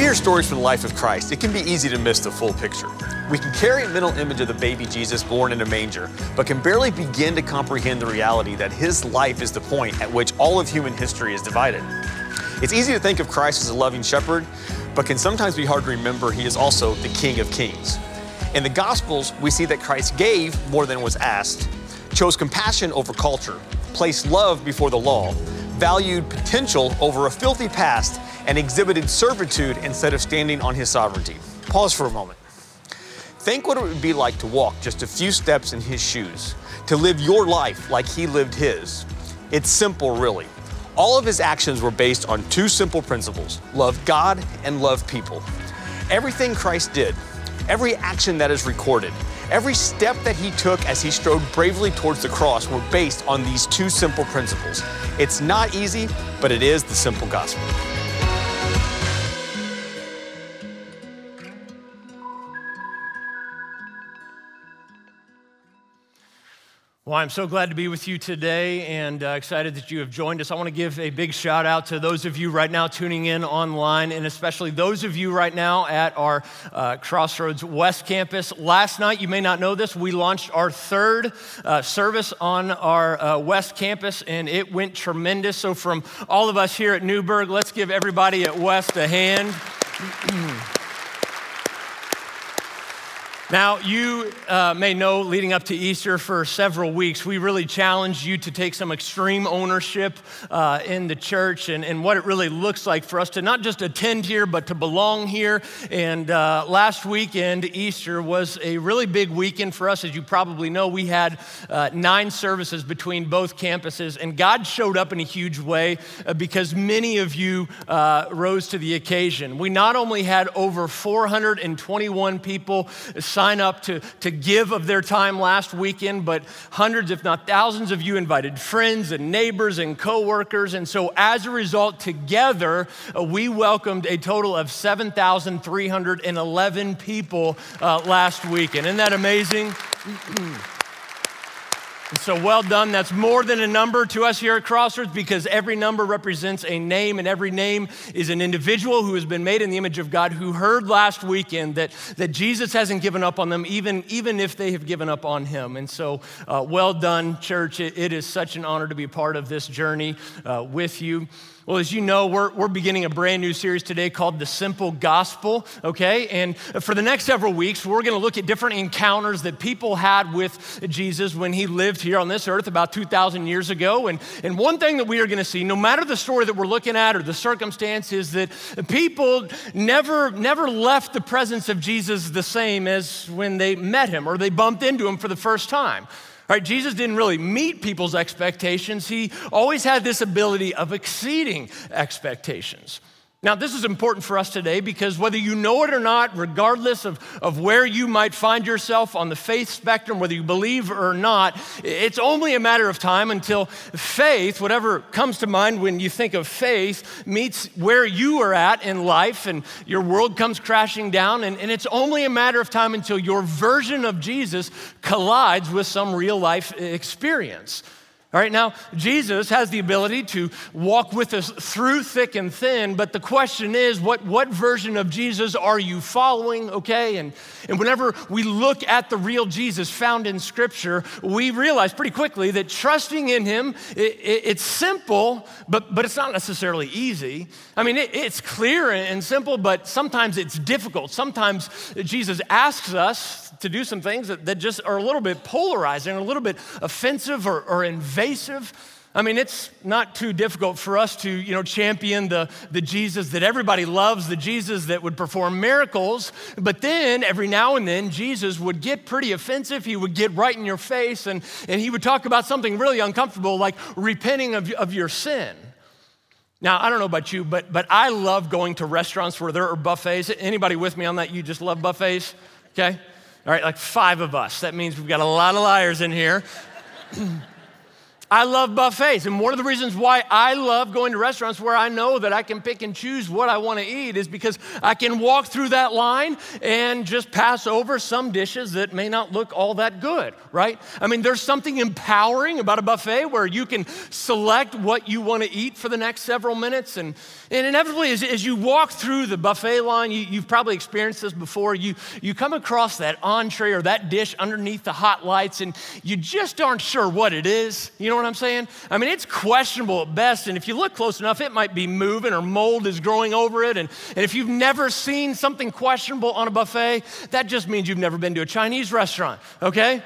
we hear stories from the life of Christ, it can be easy to miss the full picture. We can carry a mental image of the baby Jesus born in a manger, but can barely begin to comprehend the reality that his life is the point at which all of human history is divided. It's easy to think of Christ as a loving shepherd, but can sometimes be hard to remember he is also the King of Kings. In the Gospels, we see that Christ gave more than was asked, chose compassion over culture, placed love before the law, valued potential over a filthy past, and exhibited servitude instead of standing on his sovereignty. Pause for a moment. Think what it would be like to walk just a few steps in his shoes, to live your life like he lived his. It's simple, really. All of his actions were based on two simple principles love God and love people. Everything Christ did, every action that is recorded, every step that he took as he strode bravely towards the cross were based on these two simple principles. It's not easy, but it is the simple gospel. Well, I'm so glad to be with you today and uh, excited that you have joined us. I want to give a big shout out to those of you right now tuning in online, and especially those of you right now at our uh, Crossroads West campus. Last night, you may not know this, we launched our third uh, service on our uh, West campus, and it went tremendous. So, from all of us here at Newberg, let's give everybody at West a hand. Now, you uh, may know leading up to Easter for several weeks, we really challenged you to take some extreme ownership uh, in the church and, and, what it really looks like for us to not just attend here, but to belong here. And uh, last weekend, Easter, was a really big weekend for us. As you probably know, we had uh, nine services between both campuses, and God showed up in a huge way uh, because many of you uh, rose to the occasion. We not only had over 421 people sign up to, to give of their time last weekend, but hundreds, if not thousands, of you invited friends and neighbors and coworkers. And so, as a result, together, uh, we welcomed a total of 7,311 people uh, last weekend. Isn't that amazing? So well done. That's more than a number to us here at Crossroads because every number represents a name, and every name is an individual who has been made in the image of God who heard last weekend that, that Jesus hasn't given up on them, even, even if they have given up on him. And so, uh, well done, church. It, it is such an honor to be part of this journey uh, with you. Well, as you know, we're, we're beginning a brand new series today called The Simple Gospel, okay? And for the next several weeks, we're gonna look at different encounters that people had with Jesus when he lived here on this earth about 2,000 years ago. And, and one thing that we are gonna see, no matter the story that we're looking at or the circumstance, is that people never, never left the presence of Jesus the same as when they met him or they bumped into him for the first time. Right? Jesus didn't really meet people's expectations. He always had this ability of exceeding expectations. Now, this is important for us today because whether you know it or not, regardless of, of where you might find yourself on the faith spectrum, whether you believe or not, it's only a matter of time until faith, whatever comes to mind when you think of faith, meets where you are at in life and your world comes crashing down. And, and it's only a matter of time until your version of Jesus collides with some real life experience. All right, now Jesus has the ability to walk with us through thick and thin, but the question is, what, what version of Jesus are you following? Okay, and, and whenever we look at the real Jesus found in Scripture, we realize pretty quickly that trusting in Him, it, it, it's simple, but, but it's not necessarily easy. I mean, it, it's clear and simple, but sometimes it's difficult. Sometimes Jesus asks us to do some things that, that just are a little bit polarizing, a little bit offensive or, or invasive. I mean, it's not too difficult for us to, you know, champion the, the Jesus that everybody loves, the Jesus that would perform miracles. But then every now and then, Jesus would get pretty offensive. He would get right in your face and, and he would talk about something really uncomfortable like repenting of, of your sin. Now, I don't know about you, but, but I love going to restaurants where there are buffets. Anybody with me on that? You just love buffets? Okay. All right, like five of us. That means we've got a lot of liars in here. I love buffets. And one of the reasons why I love going to restaurants where I know that I can pick and choose what I want to eat is because I can walk through that line and just pass over some dishes that may not look all that good, right? I mean, there's something empowering about a buffet where you can select what you want to eat for the next several minutes. And, and inevitably, as, as you walk through the buffet line, you, you've probably experienced this before, you, you come across that entree or that dish underneath the hot lights, and you just aren't sure what it is. You know what I'm saying? I mean, it's questionable at best, and if you look close enough, it might be moving or mold is growing over it. And, and if you've never seen something questionable on a buffet, that just means you've never been to a Chinese restaurant, okay?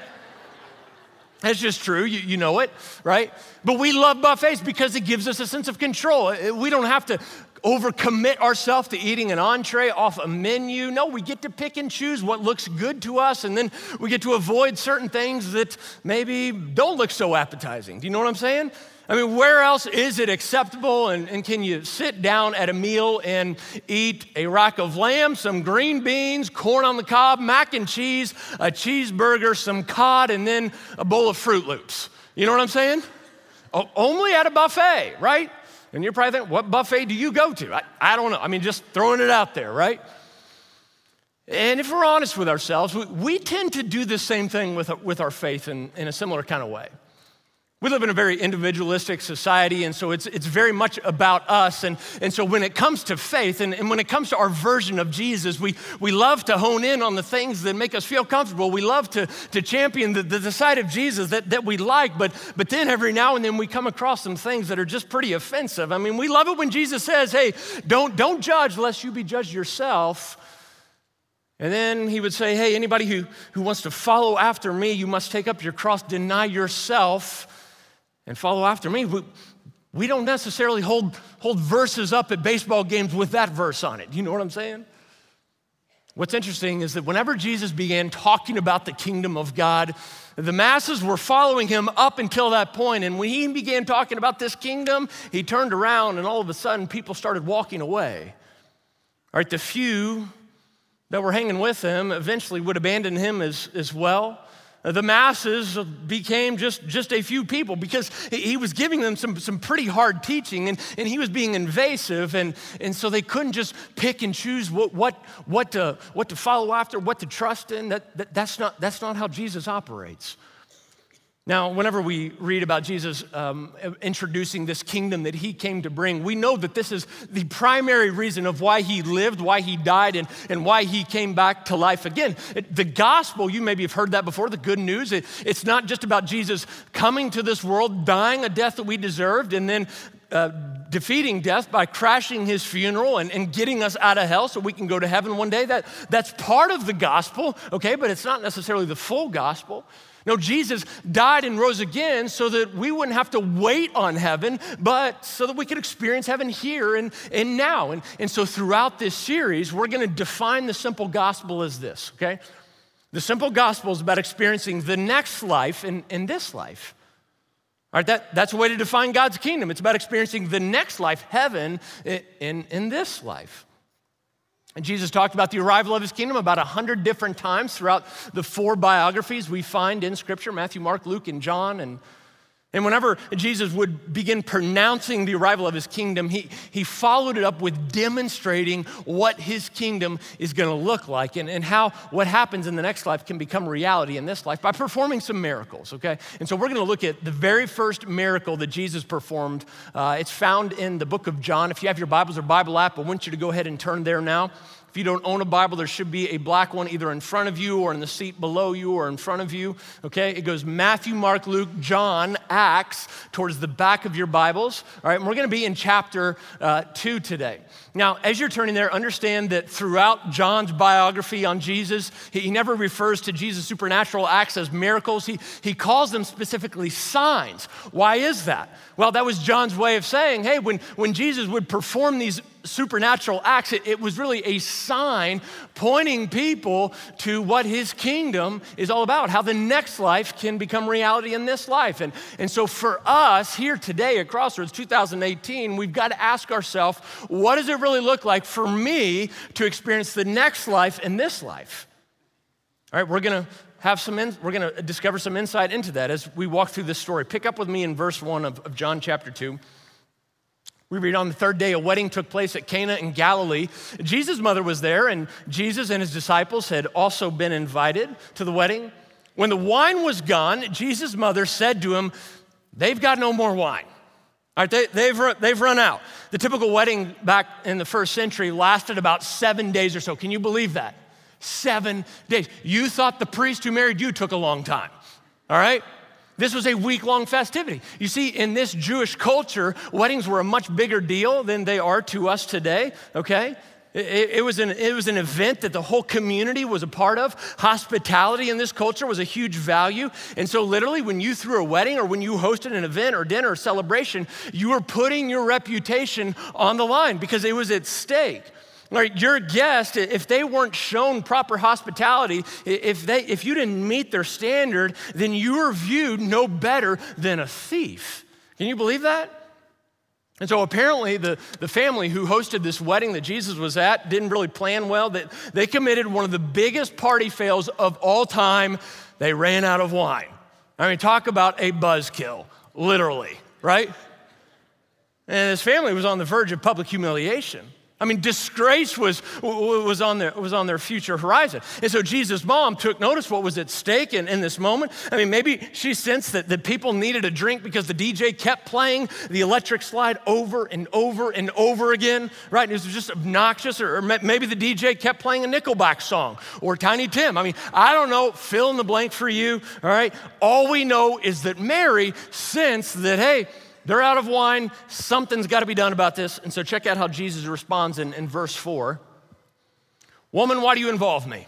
That's just true. You, you, know it, right? But we love buffets because it gives us a sense of control. We don't have to overcommit ourselves to eating an entree off a menu. No, we get to pick and choose what looks good to us, and then we get to avoid certain things that maybe don't look so appetizing. Do you know what I'm saying? I mean, where else is it acceptable? And, and, can you sit down at a meal and eat a rack of lamb, some green beans, corn on the cob, mac and cheese, a cheeseburger, some cod, and then a bowl of Froot Loops? You know what I'm saying? Only at a buffet, right? And you're probably thinking, what buffet do you go to? I, I don't know. I mean, just throwing it out there, right? And if we're honest with ourselves, we, we tend to do the same thing with, with our faith in, in a similar kind of way. We live in a very individualistic society, and so it's, it's very much about us. And, and so when it comes to faith and, and when it comes to our version of Jesus, we, we love to hone in on the things that make us feel comfortable. We love to, to champion the, the, side of Jesus that, that we like, but, but then every now and then we come across some things that are just pretty offensive. I mean, we love it when Jesus says, hey, don't, don't judge lest you be judged yourself. And then he would say, hey, anybody who, who wants to follow after me, you must take up your cross, deny yourself and follow after me. We, we don't necessarily hold, hold verses up at baseball games with that verse on it. Do You know what I'm saying? What's interesting is that whenever Jesus began talking about the kingdom of God, the masses were following him up until that point. And when he began talking about this kingdom, he turned around and all of a sudden people started walking away. All right, the few that were hanging with him eventually would abandon him as, as well the masses became just, just a few people because he was giving them some, some pretty hard teaching and, and he was being invasive. And, and so they couldn't just pick and choose what, what, what, to, what to follow after, what to trust in. That, that, that's, not, that's not how Jesus operates. Now, whenever we read about Jesus um, introducing this kingdom that he came to bring, we know that this is the primary reason of why he lived, why he died, and, and why he came back to life again. It, the gospel, you maybe have heard that before, the good news, it, it's not just about Jesus coming to this world, dying a death that we deserved, and then uh, defeating death by crashing his funeral and, and getting us out of hell so we can go to heaven one day. That, that's part of the gospel, okay, but it's not necessarily the full gospel. No, Jesus died and rose again so that we wouldn't have to wait on heaven, but so that we could experience heaven here and, and now. And, and so throughout this series, we're going to define the simple gospel as this, okay? The simple gospel is about experiencing the next life in, in this life. All right, that, that's a way to define God's kingdom. It's about experiencing the next life, heaven, in, in, in this life. And Jesus talked about the arrival of his kingdom about a hundred different times throughout the four biographies we find in Scripture Matthew, Mark, Luke, and John. And, and whenever Jesus would begin pronouncing the arrival of his kingdom, he, he followed it up with demonstrating what his kingdom is going to look like and, and how what happens in the next life can become reality in this life by performing some miracles, okay? And so we're going to look at the very first miracle that Jesus performed. Uh, it's found in the book of John. If you have your Bibles or Bible app, I want you to go ahead and turn there now. If you don't own a Bible, there should be a black one either in front of you or in the seat below you or in front of you. Okay? It goes Matthew, Mark, Luke, John, Acts towards the back of your Bibles. All right? And we're going to be in chapter uh, 2 today. Now, as you're turning there, understand that throughout John's biography on Jesus, he, he never refers to Jesus' supernatural acts as miracles. He, he calls them specifically signs. Why is that? Well, that was John's way of saying, hey, when, when Jesus would perform these supernatural acts, it, it, was really a sign pointing people to what his kingdom is all about, how the next life can become reality in this life. And, and so for us here today at Crossroads 2018, we've got to ask ourselves, what does it really look like for me to experience the next life in this life? All right, we're going to have some, in, we're going to discover some insight into that as we walk through this story. Pick up with me in verse 1 of, of John chapter 2. We read on the third day, a wedding took place at Cana in Galilee. Jesus' mother was there, and Jesus and his disciples had also been invited to the wedding. When the wine was gone, Jesus' mother said to him, They've got no more wine. All right, they, they've, they've run out. The typical wedding back in the first century lasted about seven days or so. Can you believe that? Seven days. You thought the priest who married you took a long time, all right? This was a week long festivity. You see, in this Jewish culture, weddings were a much bigger deal than they are to us today, okay? It, it, was an, it was an event that the whole community was a part of. Hospitality in this culture was a huge value. And so, literally, when you threw a wedding or when you hosted an event or dinner or celebration, you were putting your reputation on the line because it was at stake. Like your guest, if they weren't shown proper hospitality, if, they, if you didn't meet their standard, then you were viewed no better than a thief. Can you believe that? And so apparently, the, the family who hosted this wedding that Jesus was at didn't really plan well. That they committed one of the biggest party fails of all time. They ran out of wine. I mean, talk about a buzzkill, literally, right? And his family was on the verge of public humiliation. I mean, disgrace was, was, on their, was on their future horizon. And so Jesus' mom took notice what was at stake in, in this moment. I mean, maybe she sensed that, that people needed a drink because the DJ kept playing the electric slide over and over and over again, right? And it was just obnoxious. Or, or maybe the DJ kept playing a Nickelback song or Tiny Tim. I mean, I don't know, fill in the blank for you, all right? All we know is that Mary sensed that, hey, they're out of wine. Something's got to be done about this. And so check out how Jesus responds in, in verse 4 Woman, why do you involve me?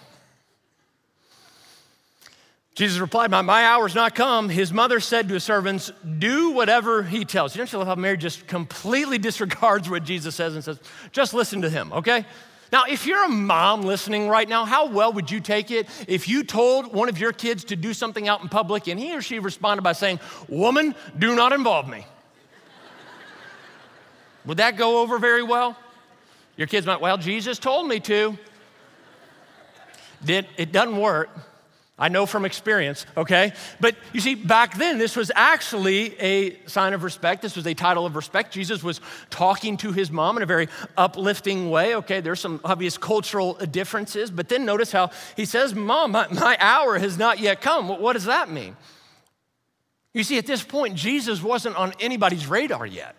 Jesus replied, my, my hour's not come. His mother said to his servants, Do whatever he tells you. Don't you love how Mary just completely disregards what Jesus says and says, Just listen to him, okay? Now, if you're a mom listening right now, how well would you take it if you told one of your kids to do something out in public and he or she responded by saying, Woman, do not involve me? Would that go over very well? Your kids might, well, Jesus told me to. It doesn't work. I know from experience, okay? But you see, back then, this was actually a sign of respect. This was a title of respect. Jesus was talking to his mom in a very uplifting way, okay? There's some obvious cultural differences, but then notice how he says, Mom, my, my hour has not yet come. What does that mean? You see, at this point, Jesus wasn't on anybody's radar yet.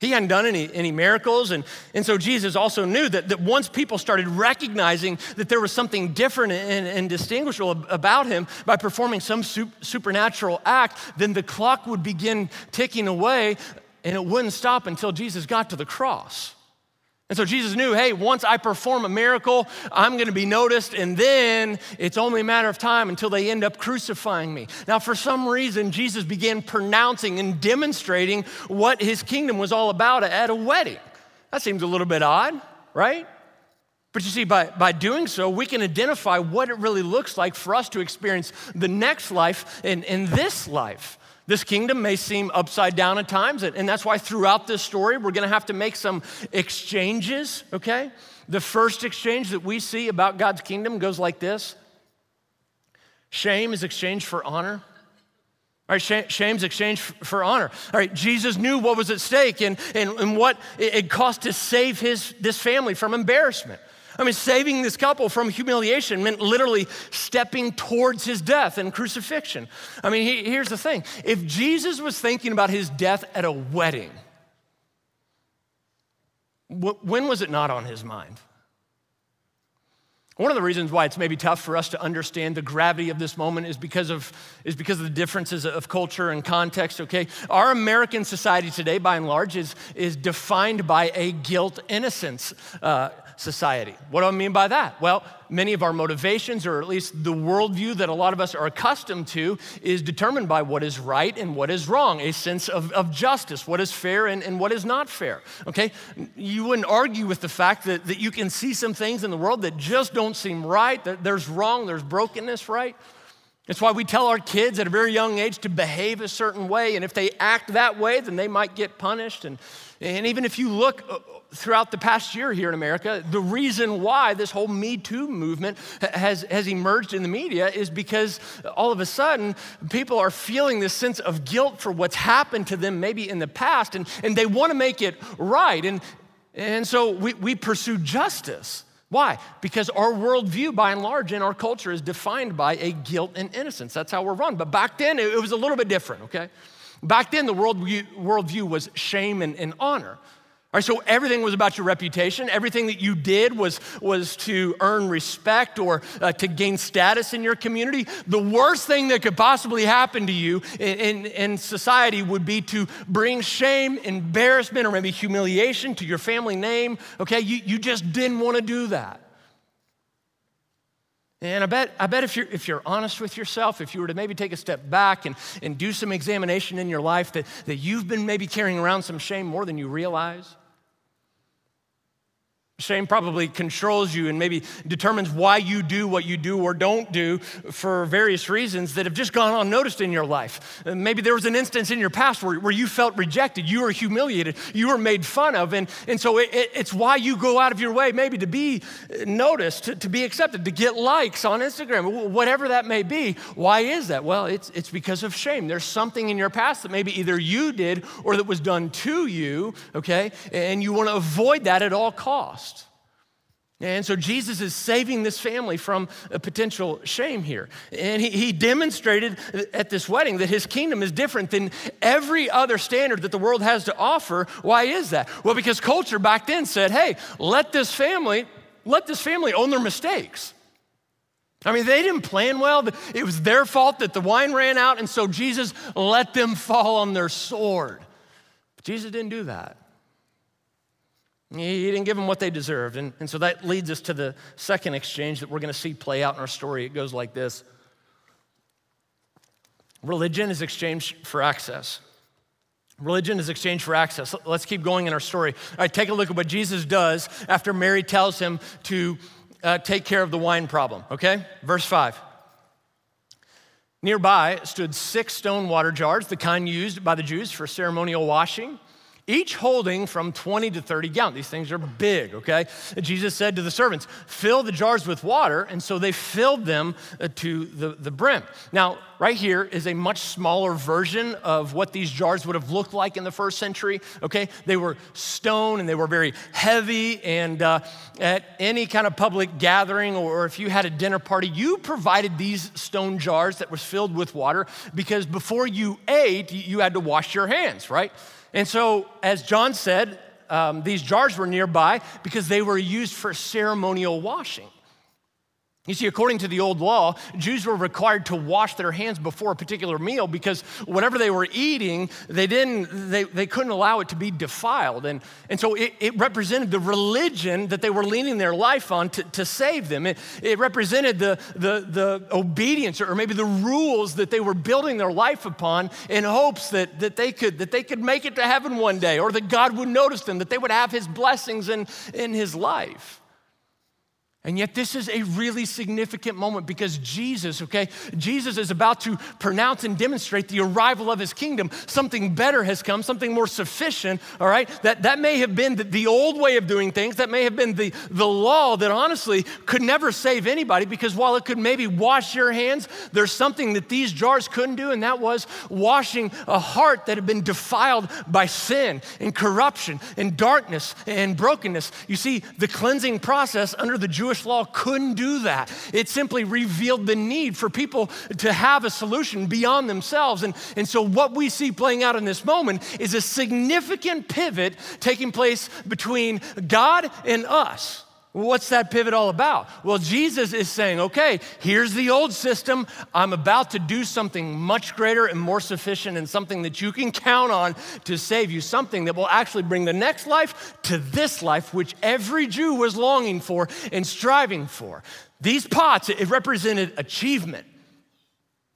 He hadn't done any, any miracles. And, and so Jesus also knew that, that once people started recognizing that there was something different and, and distinguishable about him by performing some supernatural act, then the clock would begin ticking away and it wouldn't stop until Jesus got to the cross. And so Jesus knew, hey, once I perform a miracle, I'm going to be noticed, and then it's only a matter of time until they end up crucifying me. Now, for some reason, Jesus began pronouncing and demonstrating what his kingdom was all about at a wedding. That seems a little bit odd, right? But you see, by, by doing so, we can identify what it really looks like for us to experience the next life in, in this life. This kingdom may seem upside down at times, and that's why throughout this story, we're gonna have to make some exchanges, okay? The first exchange that we see about God's kingdom goes like this shame is exchanged for honor. All right, shame's exchanged for honor. All right, Jesus knew what was at stake and, and, and what it cost to save his, this family from embarrassment. I mean, saving this couple from humiliation meant literally stepping towards his death and crucifixion. I mean, he, here's the thing if Jesus was thinking about his death at a wedding, when was it not on his mind? One of the reasons why it's maybe tough for us to understand the gravity of this moment is because of, is because of the differences of culture and context, okay? Our American society today, by and large, is, is defined by a guilt innocence uh, society. What do I mean by that? Well, many of our motivations, or at least the worldview that a lot of us are accustomed to, is determined by what is right and what is wrong, a sense of, of justice, what is fair and, and what is not fair. Okay? You wouldn't argue with the fact that, that you can see some things in the world that just don't seem right, there's wrong, there's brokenness, right? It's why we tell our kids at a very young age to behave a certain way. And if they act that way, then they might get punished. And, and even if you look uh, throughout the past year here in America, the reason why this whole Me Too movement has, has emerged in the media is because all of a sudden people are feeling this sense of guilt for what's happened to them maybe in the past, and, and they want to make it right. And, and so we, we pursue justice. Why? Because our worldview, by and large, in our culture is defined by a guilt and innocence. That's how we're run. But back then, it was a little bit different, okay? Back then, the worldview, worldview was shame and, and honor. All right, so everything was about your reputation. Everything that you did was, was to earn respect or uh, to gain status in your community. The worst thing that could possibly happen to you in, in, in, society would be to bring shame, embarrassment, or maybe humiliation to your family name. Okay, you, you just didn't want to do that. And I bet, I bet if, you're, if you're honest with yourself, if you were to maybe take a step back and, and do some examination in your life, that, that you've been maybe carrying around some shame more than you realize. Shame probably controls you and maybe determines why you do what you do or don't do for various reasons that have just gone unnoticed in your life. Uh, maybe there was an instance in your past where, where you felt rejected, you were humiliated, you were made fun of, and, and so it, it, it's why you go out of your way maybe to be noticed, to, to be accepted, to get likes on Instagram, whatever that may be. Why is that? Well, it's, it's because of shame. There's something in your past that maybe either you did or that was done to you, okay, and you want to avoid that at all costs. And so Jesus is saving this family from a potential shame here. And he, he, demonstrated at this wedding that his kingdom is different than every other standard that the world has to offer. Why is that? Well, because culture back then said, hey, let this family, let this family own their mistakes. I mean, they didn't plan well. It was their fault that the wine ran out, and so Jesus let them fall on their sword. But Jesus didn't do that. He didn't give them what they deserved. And, and so that leads us to the second exchange that we're going to see play out in our story. It goes like this Religion is exchanged for access. Religion is exchanged for access. Let's keep going in our story. All right, take a look at what Jesus does after Mary tells him to uh, take care of the wine problem, okay? Verse 5. Nearby stood six stone water jars, the kind used by the Jews for ceremonial washing each holding from 20 to 30 gallons. These things are big, okay? Jesus said to the servants, Fill the jars with water. And so they filled them uh, to the, the brim. Now, right here is a much smaller version of what these jars would have looked like in the first century, okay? They were stone and they were very heavy. And uh, at any kind of public gathering or if you had a dinner party, you provided these stone jars that was filled with water because before you ate, you had to wash your hands, right? And so, as John said, um, these jars were nearby because they were used for ceremonial washing. You see, according to the old law, Jews were required to wash their hands before a particular meal because whatever they were eating, they didn't, they, they couldn't allow it to be defiled. And, and so it, it represented the religion that they were leaning their life on to, to save them. It, it represented the, the, the obedience or maybe the rules that they were building their life upon in hopes that, that, they could, that they could make it to heaven one day or that God would notice them, that they would have his blessings in, in his life. And yet, this is a really significant moment because Jesus, okay, Jesus is about to pronounce and demonstrate the arrival of his kingdom. Something better has come, something more sufficient, all right? That, that may have been the, the old way of doing things, that may have been the, the law that honestly could never save anybody because while it could maybe wash your hands, there's something that these jars couldn't do, and that was washing a heart that had been defiled by sin and corruption and darkness and brokenness. You see, the cleansing process under the Jewish Jewish law couldn't do that. It simply revealed the need for people to have a solution beyond themselves. And, and so, what we see playing out in this moment is a significant pivot taking place between God and us. What's that pivot all about? Well, Jesus is saying, okay, here's the old system. I'm about to do something much greater and more sufficient and something that you can count on to save you, something that will actually bring the next life to this life, which every Jew was longing for and striving for. These pots, it represented achievement.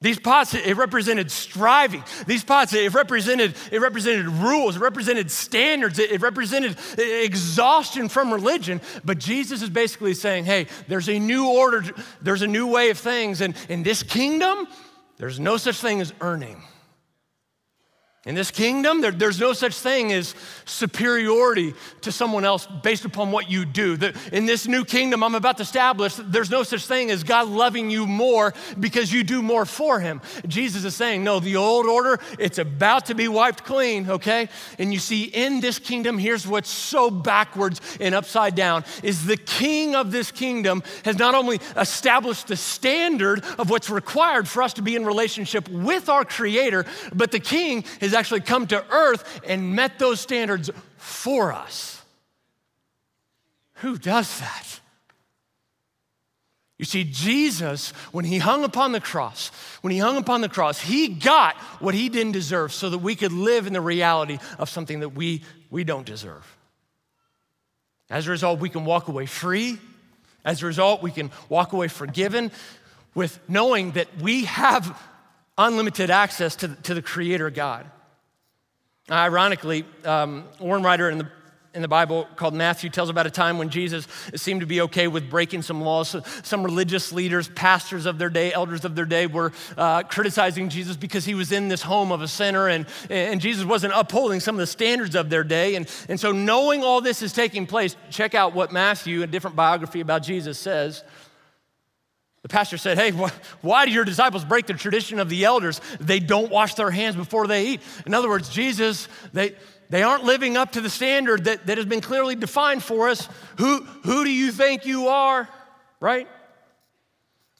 These pots, it represented striving. These pots, it represented, it represented rules, it represented standards, it, it represented exhaustion from religion. But Jesus is basically saying, hey, there's a new order, there's a new way of things. And in this kingdom, there's no such thing as earning. In this kingdom, there, there's no such thing as superiority to someone else based upon what you do. The, in this new kingdom I'm about to establish, there's no such thing as God loving you more because you do more for him. Jesus is saying, no, the old order, it's about to be wiped clean, okay? And you see, in this kingdom, here's what's so backwards and upside down is the king of this kingdom has not only established the standard of what's required for us to be in relationship with our creator, but the king is has actually come to earth and met those standards for us. Who does that? You see, Jesus, when he hung upon the cross, when he hung upon the cross, he got what he didn't deserve so that we could live in the reality of something that we, we don't deserve. As a result, we can walk away free. As a result, we can walk away forgiven with knowing that we have unlimited access to, to the Creator God. Ironically, um, one writer in the in the Bible called Matthew tells about a time when Jesus seemed to be okay with breaking some laws. Some religious leaders, pastors of their day, elders of their day were uh, criticizing Jesus because he was in this home of a sinner and, and Jesus wasn't upholding some of the standards of their day. And, and so, knowing all this is taking place, check out what Matthew, a different biography about Jesus, says. The pastor said, Hey, why do your disciples break the tradition of the elders? They don't wash their hands before they eat. In other words, Jesus, they, they aren't living up to the standard that, that has been clearly defined for us. Who, who do you think you are? Right?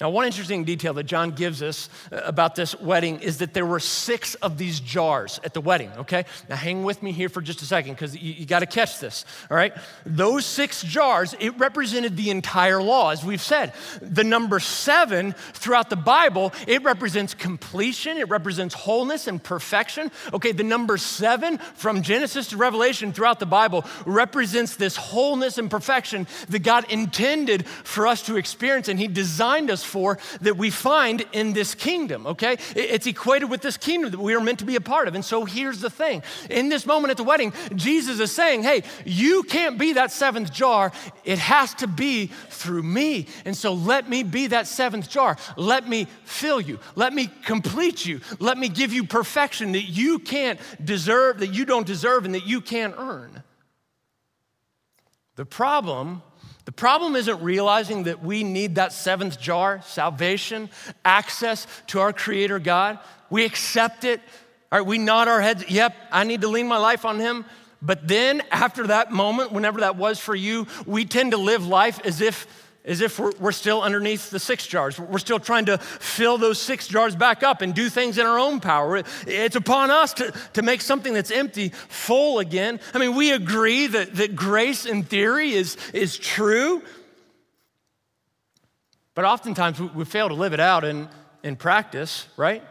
Now, one interesting detail that John gives us uh, about this wedding is that there were six of these jars at the wedding, okay? Now, hang with me here for just a second because you, you got to catch this, all right? Those six jars, it represented the entire law, as we've said. The number seven throughout the Bible, it represents completion, it represents wholeness and perfection. Okay, the number seven from Genesis to Revelation throughout the Bible represents this wholeness and perfection that God intended for us to experience, and He designed us that we find in this kingdom, okay? It's equated with this kingdom that we are meant to be a part of. And so here's the thing in this moment at the wedding, Jesus is saying, hey, you can't be that seventh jar. It has to be through me. And so let me be that seventh jar. Let me fill you. Let me complete you. Let me give you perfection that you can't deserve, that you don't deserve, and that you can't earn. The problem the problem isn't realizing that we need that seventh jar, salvation, access to our Creator God. We accept it. All right, we nod our heads, yep, I need to lean my life on Him. But then, after that moment, whenever that was for you, we tend to live life as if as if we're, we're, still underneath the six jars. We're still trying to fill those six jars back up and do things in our own power. It's upon us to, to make something that's empty full again. I mean, we agree that, that grace in theory is, is true, but oftentimes we, we fail to live it out in, in practice, right?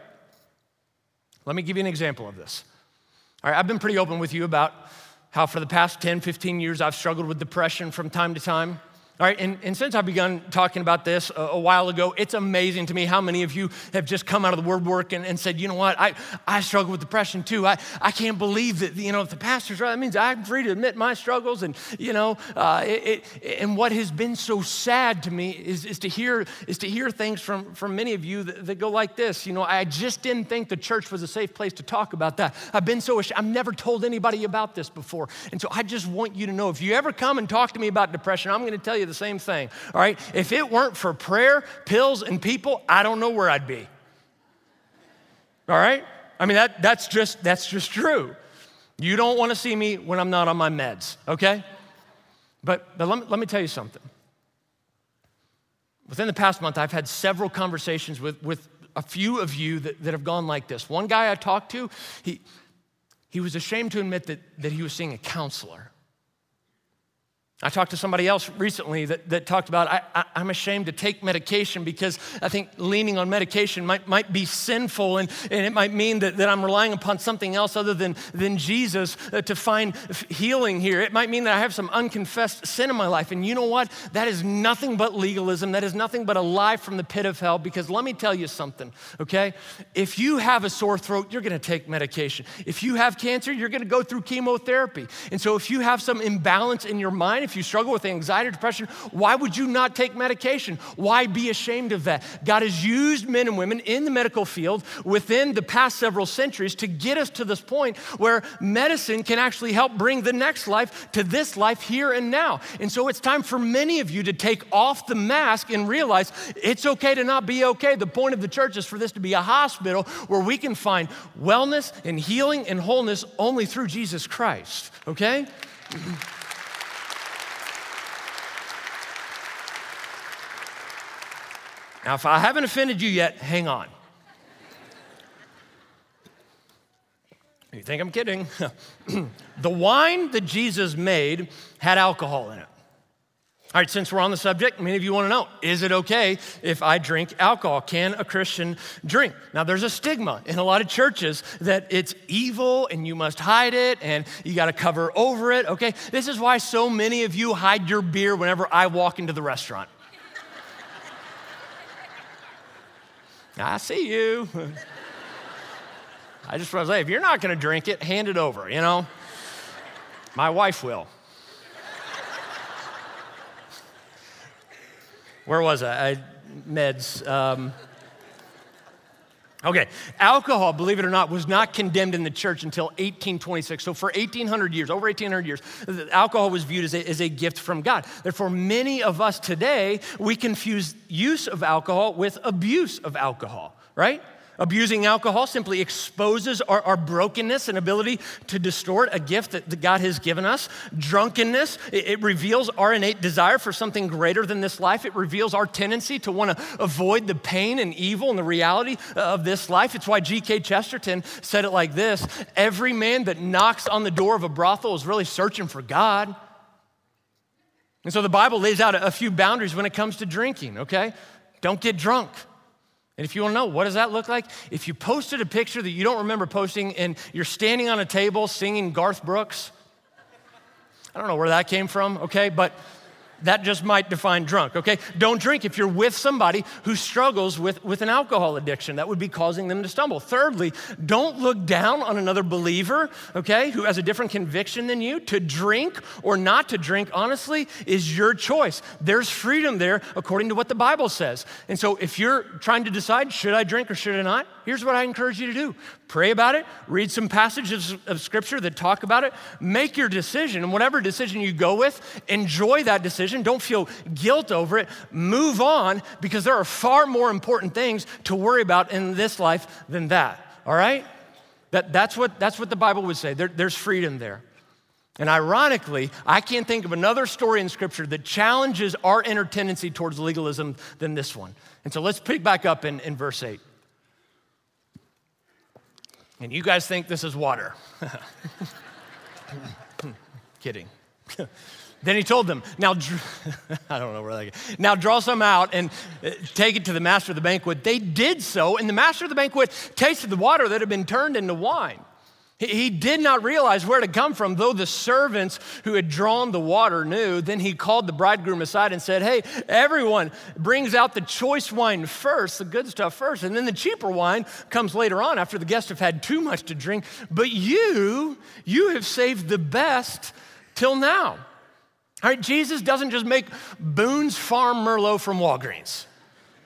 Let me give you an example of this. All right, I've been pretty open with you about how for the past 10, 15 years I've struggled with depression from time to time. All right, and, and since I've begun talking about this a, a, while ago, it's amazing to me how many of you have just come out of the word work and, and said, you know what, I, I struggle with depression too. I, I can't believe that, you know, if the pastor's right, that means I'm free to admit my struggles. And, you know, uh, it, it, and what has been so sad to me is, is, to, hear, is to hear things from, from many of you that, that go like this. You know, I just didn't think the church was a safe place to talk about that. I've been so ashamed. I've never told anybody about this before. And so I just want you to know if you ever come and talk to me about depression, I'm going to tell you the same thing. All right? If it weren't for prayer, pills, and people, I don't know where I'd be. All right? I mean, that, that's, just, that's just true. You don't want to see me when I'm not on my meds, okay? But, but let, me, let me tell you something. Within the past month, I've had several conversations with, with a few of you that, that have gone like this. One guy I talked to, he, he was ashamed to admit that, that he was seeing a counselor. I talked to somebody else recently that, that talked about I, am ashamed to take medication because I think leaning on medication might, might be sinful and, and it might mean that, that I'm relying upon something else other than, than Jesus uh, to find healing here. It might mean that I have some unconfessed sin in my life. And you know what? That is nothing but legalism. That is nothing but a lie from the pit of hell because let me tell you something, okay? If you have a sore throat, you're gonna take medication. If you have cancer, you're gonna go through chemotherapy. And so if you have some imbalance in your mind, if you struggle with anxiety or depression, why would you not take medication? Why be ashamed of that? God has used men and women in the medical field within the past several centuries to get us to this point where medicine can actually help bring the next life to this life here and now. And so it's time for many of you to take off the mask and realize it's okay to not be okay. The point of the church is for this to be a hospital where we can find wellness and healing and wholeness only through Jesus Christ, okay? Now, if I haven't offended you yet, hang on. You think I'm kidding? the wine that Jesus made had alcohol in it. All right, since we're on the subject, many of you want to know is it okay if I drink alcohol? Can a Christian drink? Now, there's a stigma in a lot of churches that it's evil and you must hide it and you got to cover over it, okay? This is why so many of you hide your beer whenever I walk into the restaurant. I see you. I just want to say, if you're not going to drink it, hand it over, you know? My wife will. Where was I? I meds. Um, Okay, alcohol, believe it or not, was not condemned in the church until 1826. So, for 1800 years, over 1800 years, alcohol was viewed as a, as a gift from God. Therefore, many of us today, we confuse use of alcohol with abuse of alcohol, right? Abusing alcohol simply exposes our, our, brokenness and ability to distort a gift that, that God has given us. Drunkenness, it, it, reveals our innate desire for something greater than this life. It reveals our tendency to want to avoid the pain and evil and the reality uh, of this life. It's why G.K. Chesterton said it like this Every man that knocks on the door of a brothel is really searching for God. And so the Bible lays out a few boundaries when it comes to drinking, okay? Don't get drunk. And if you want to know, what does that look like? If you posted a picture that you don't remember posting and you're standing on a table singing Garth Brooks, I don't know where that came from, okay, but that just might define drunk, okay? Don't drink if you're with somebody who struggles with, with an alcohol addiction. That would be causing them to stumble. Thirdly, don't look down on another believer, okay, who has a different conviction than you. To drink or not to drink, honestly, is your choice. There's freedom there according to what the Bible says. And so if you're trying to decide, should I drink or should I not? Here's what I encourage you to do pray about it, read some passages of scripture that talk about it, make your decision. And whatever decision you go with, enjoy that decision. Don't feel guilt over it. Move on because there are far more important things to worry about in this life than that. All right? That, that's, what, that's what the Bible would say. There, there's freedom there. And ironically, I can't think of another story in Scripture that challenges our inner tendency towards legalism than this one. And so let's pick back up in, in verse 8. And you guys think this is water. Kidding. then he told them, now, I don't know where they Now draw some out and uh, take it to the master of the banquet. They did so, and the master of the banquet tasted the water that had been turned into wine. He did not realize where to come from, though the servants who had drawn the water knew. Then he called the bridegroom aside and said, Hey, everyone brings out the choice wine first, the good stuff first, and then the cheaper wine comes later on after the guests have had too much to drink. But you, you have saved the best till now. All right, Jesus doesn't just make Boone's Farm Merlot from Walgreens.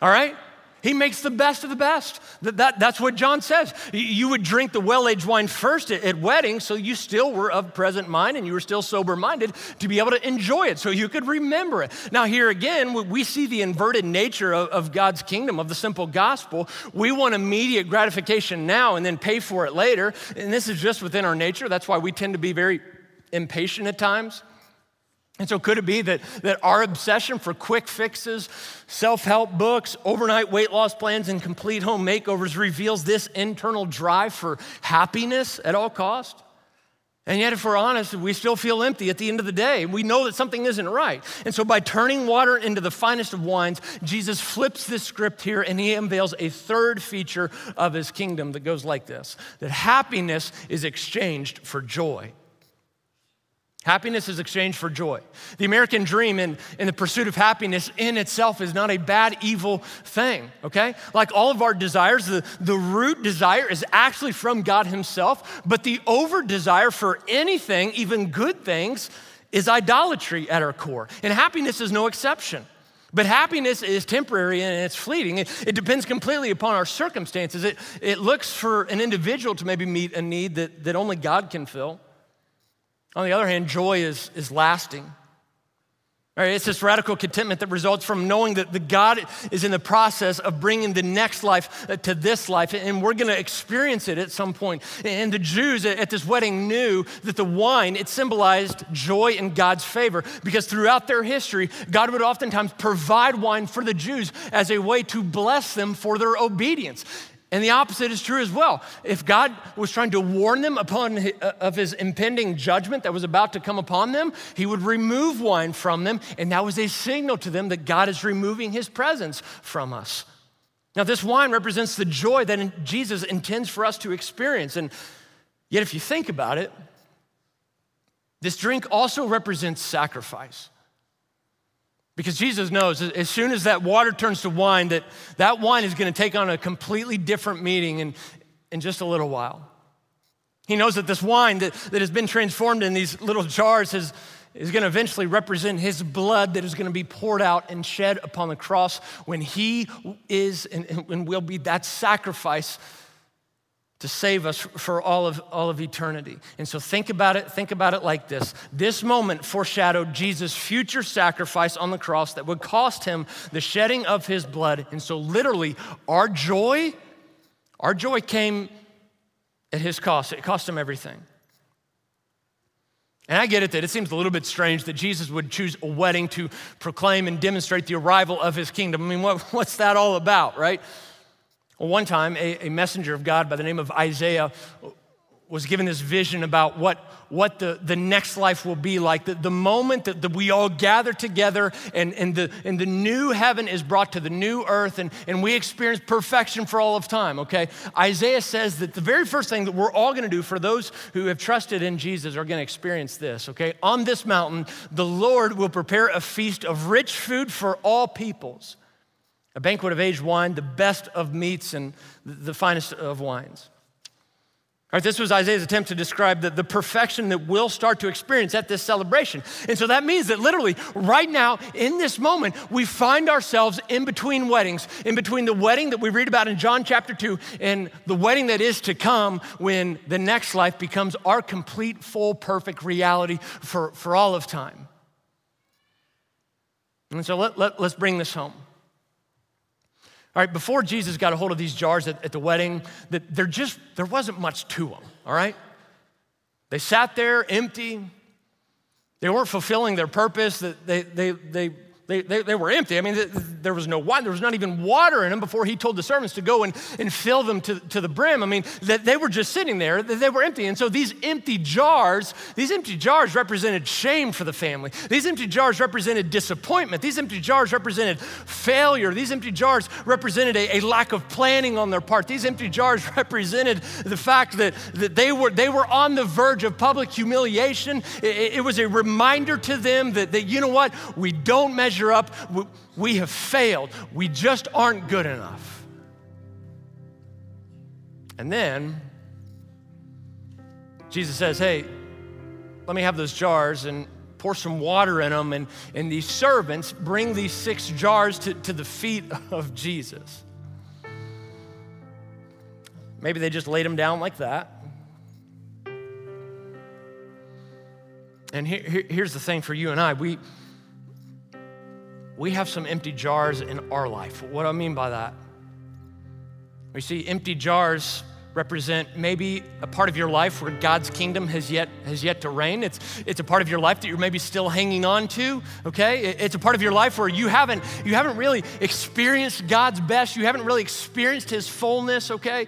All right? He makes the best of the best. That, that, that's what John says. You would drink the well aged wine first at, at weddings, so you still were of present mind and you were still sober minded to be able to enjoy it, so you could remember it. Now, here again, we see the inverted nature of, of God's kingdom, of the simple gospel. We want immediate gratification now and then pay for it later. And this is just within our nature. That's why we tend to be very impatient at times. And so, could it be that, that our obsession for quick fixes, self help books, overnight weight loss plans, and complete home makeovers reveals this internal drive for happiness at all cost? And yet, if we're honest, we still feel empty at the end of the day. We know that something isn't right. And so, by turning water into the finest of wines, Jesus flips this script here and he unveils a third feature of his kingdom that goes like this that happiness is exchanged for joy. Happiness is exchanged for joy. The American dream in the pursuit of happiness in itself is not a bad, evil thing, okay? Like all of our desires, the, the root desire is actually from God Himself, but the over desire for anything, even good things, is idolatry at our core. And happiness is no exception. But happiness is temporary and it's fleeting. It, it, depends completely upon our circumstances. It, it looks for an individual to maybe meet a need that, that only God can fill. On the other hand, joy is, is lasting. Right, it's this radical contentment that results from knowing that the God is in the process of bringing the next life uh, to this life, and we're going to experience it at some point. And the Jews at this wedding knew that the wine it symbolized joy in God's favor, because throughout their history, God would oftentimes provide wine for the Jews as a way to bless them for their obedience. And the opposite is true as well. If God was trying to warn them upon uh, of his impending judgment that was about to come upon them, he would remove wine from them, and that was a signal to them that God is removing his presence from us. Now, this wine represents the joy that Jesus intends for us to experience. And yet, if you think about it, this drink also represents sacrifice. Because Jesus knows as soon as that water turns to wine, that that wine is going to take on a completely different meaning in, in just a little while. He knows that this wine that, that has been transformed in these little jars is, is going to eventually represent his blood that is going to be poured out and shed upon the cross when he is and, and will be that sacrifice to save us for all of, all of eternity. And so think about it, think about it like this. This moment foreshadowed Jesus' future sacrifice on the cross that would cost him the shedding of his blood. And so literally, our joy, our joy came at his cost. It cost him everything. And I get it that it seems a little bit strange that Jesus would choose a wedding to proclaim and demonstrate the arrival of his kingdom. I mean, what, what's that all about, right? One time, a, a, messenger of God by the name of Isaiah was given this vision about what, what the, the next life will be like. The, the moment that, that we all gather together and, and, the, and the new heaven is brought to the new earth and, and we experience perfection for all of time, okay? Isaiah says that the very first thing that we're all gonna do for those who have trusted in Jesus are gonna experience this, okay? On this mountain, the Lord will prepare a feast of rich food for all peoples a banquet of aged wine, the best of meats, and the finest of wines. All right, this was Isaiah's attempt to describe the, the perfection that we'll start to experience at this celebration. And so that means that literally, right now, in this moment, we find ourselves in between weddings, in between the wedding that we read about in John chapter 2 and the wedding that is to come when the next life becomes our complete, full, perfect reality for, for all of time. And so let, let, let's bring this home. All right, before Jesus got a hold of these jars at, at the wedding, that there just there wasn't much to them, all right? They sat there empty. They weren't fulfilling their purpose. That they, they, they, they, they, they, were empty. I mean, there was no wine. There was not even water in them before he told the servants to go and, and fill them to, to the brim. I mean, that they were just sitting there. They were empty. And so these empty jars, these empty jars represented shame for the family. These empty jars represented disappointment. These empty jars represented failure. These empty jars represented a, a lack of planning on their part. These empty jars represented the fact that, that they, were, they were on the verge of public humiliation. It, it was a reminder to them that, that, you know what, we don't measure measure up. We have failed. We just aren't good enough. And then Jesus says, Hey, let me have those jars and pour some water in them. And, and these servants bring these six jars to, to the feet of Jesus. Maybe they just laid them down like that. And here, here, here's the thing for you and I we, we have some empty jars in our life. What do I mean by that? We see empty jars represent maybe a part of your life where God's kingdom has yet has yet to reign. It's it's a part of your life that you're maybe still hanging on to. Okay, it's a part of your life where you haven't you haven't really experienced God's best. You haven't really experienced His fullness. Okay,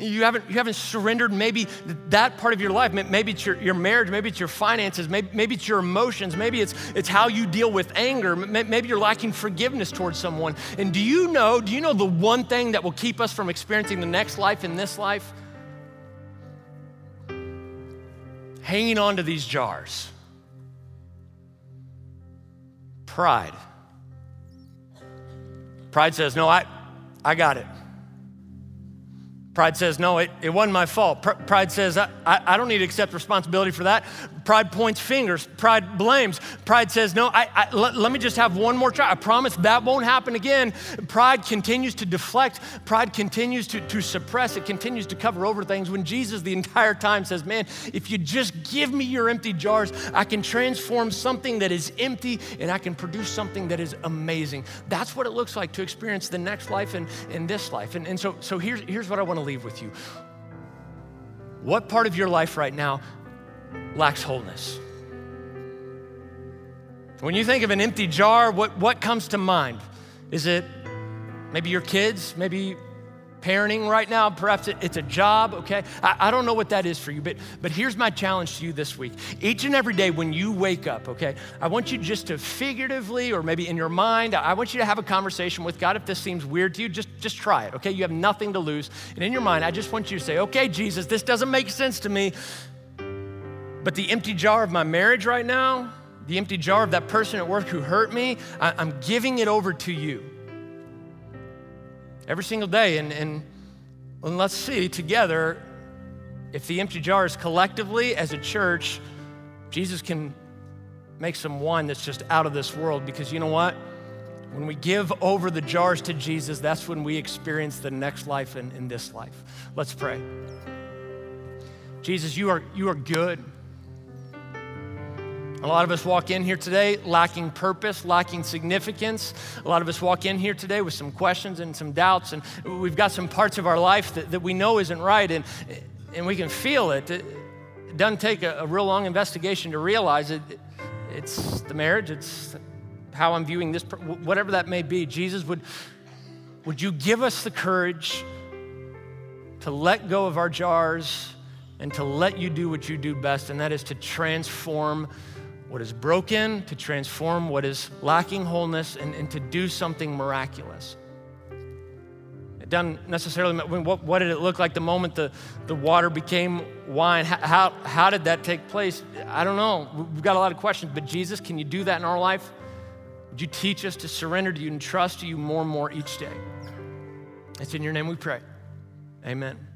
You haven't, you haven't surrendered maybe that part of your life. Maybe it's your, your marriage, maybe it's your finances, maybe, maybe it's your emotions, maybe it's, it's how you deal with anger, maybe you're lacking forgiveness towards someone. And do you know, do you know the one thing that will keep us from experiencing the next life in this life? Hanging on to these jars. Pride. Pride says, No, I, I got it. Pride says, no, it, it wasn't my fault. Pride says, I, I, I, don't need to accept responsibility for that. Pride points fingers. Pride blames. Pride says, no, I, I let, let, me just have one more try. I promise that won't happen again. Pride continues to deflect. Pride continues to, to suppress. It continues to cover over things when Jesus the entire time says, man, if you just give me your empty jars, I can transform something that is empty and I can produce something that is amazing. That's what it looks like to experience the next life and, and this life. And, and so, so here's, here's what I want to leave with you. What part of your life right now lacks wholeness? When you think of an empty jar, what, what comes to mind? Is it maybe your kids? Maybe parenting right now, perhaps it's a job, okay? I, I, don't know what that is for you, but, but here's my challenge to you this week. Each and every day when you wake up, okay, I want you just to figuratively or maybe in your mind, I want you to have a conversation with God. If this seems weird to you, just, just try it, okay? You have nothing to lose. And in your mind, I just want you to say, okay, Jesus, this doesn't make sense to me, but the empty jar of my marriage right now, the empty jar of that person at work who hurt me, I, I'm giving it over to you every single day. And, and, and let's see together if the empty jars collectively as a church, Jesus can make some wine that's just out of this world because you know what? When we give over the jars to Jesus, that's when we experience the next life in, in this life. Let's pray. Jesus, you are, you are good. A lot of us walk in here today lacking purpose, lacking significance. A lot of us walk in here today with some questions and some doubts, and we've got some parts of our life that, that we know isn't right, and, and we can feel it. It, doesn't take a, a, real long investigation to realize it. It's the marriage, it's how I'm viewing this, whatever that may be. Jesus, would, would you give us the courage to let go of our jars and to let you do what you do best, and that is to transform what is broken, to transform what is lacking wholeness, and, and to do something miraculous. It doesn't necessarily, what, what, did it look like the moment the, the water became wine? How, how did that take place? I don't know. We've got a lot of questions, but Jesus, can you do that in our life? Would you teach us to surrender to you and trust you more and more each day? It's in your name we pray. Amen.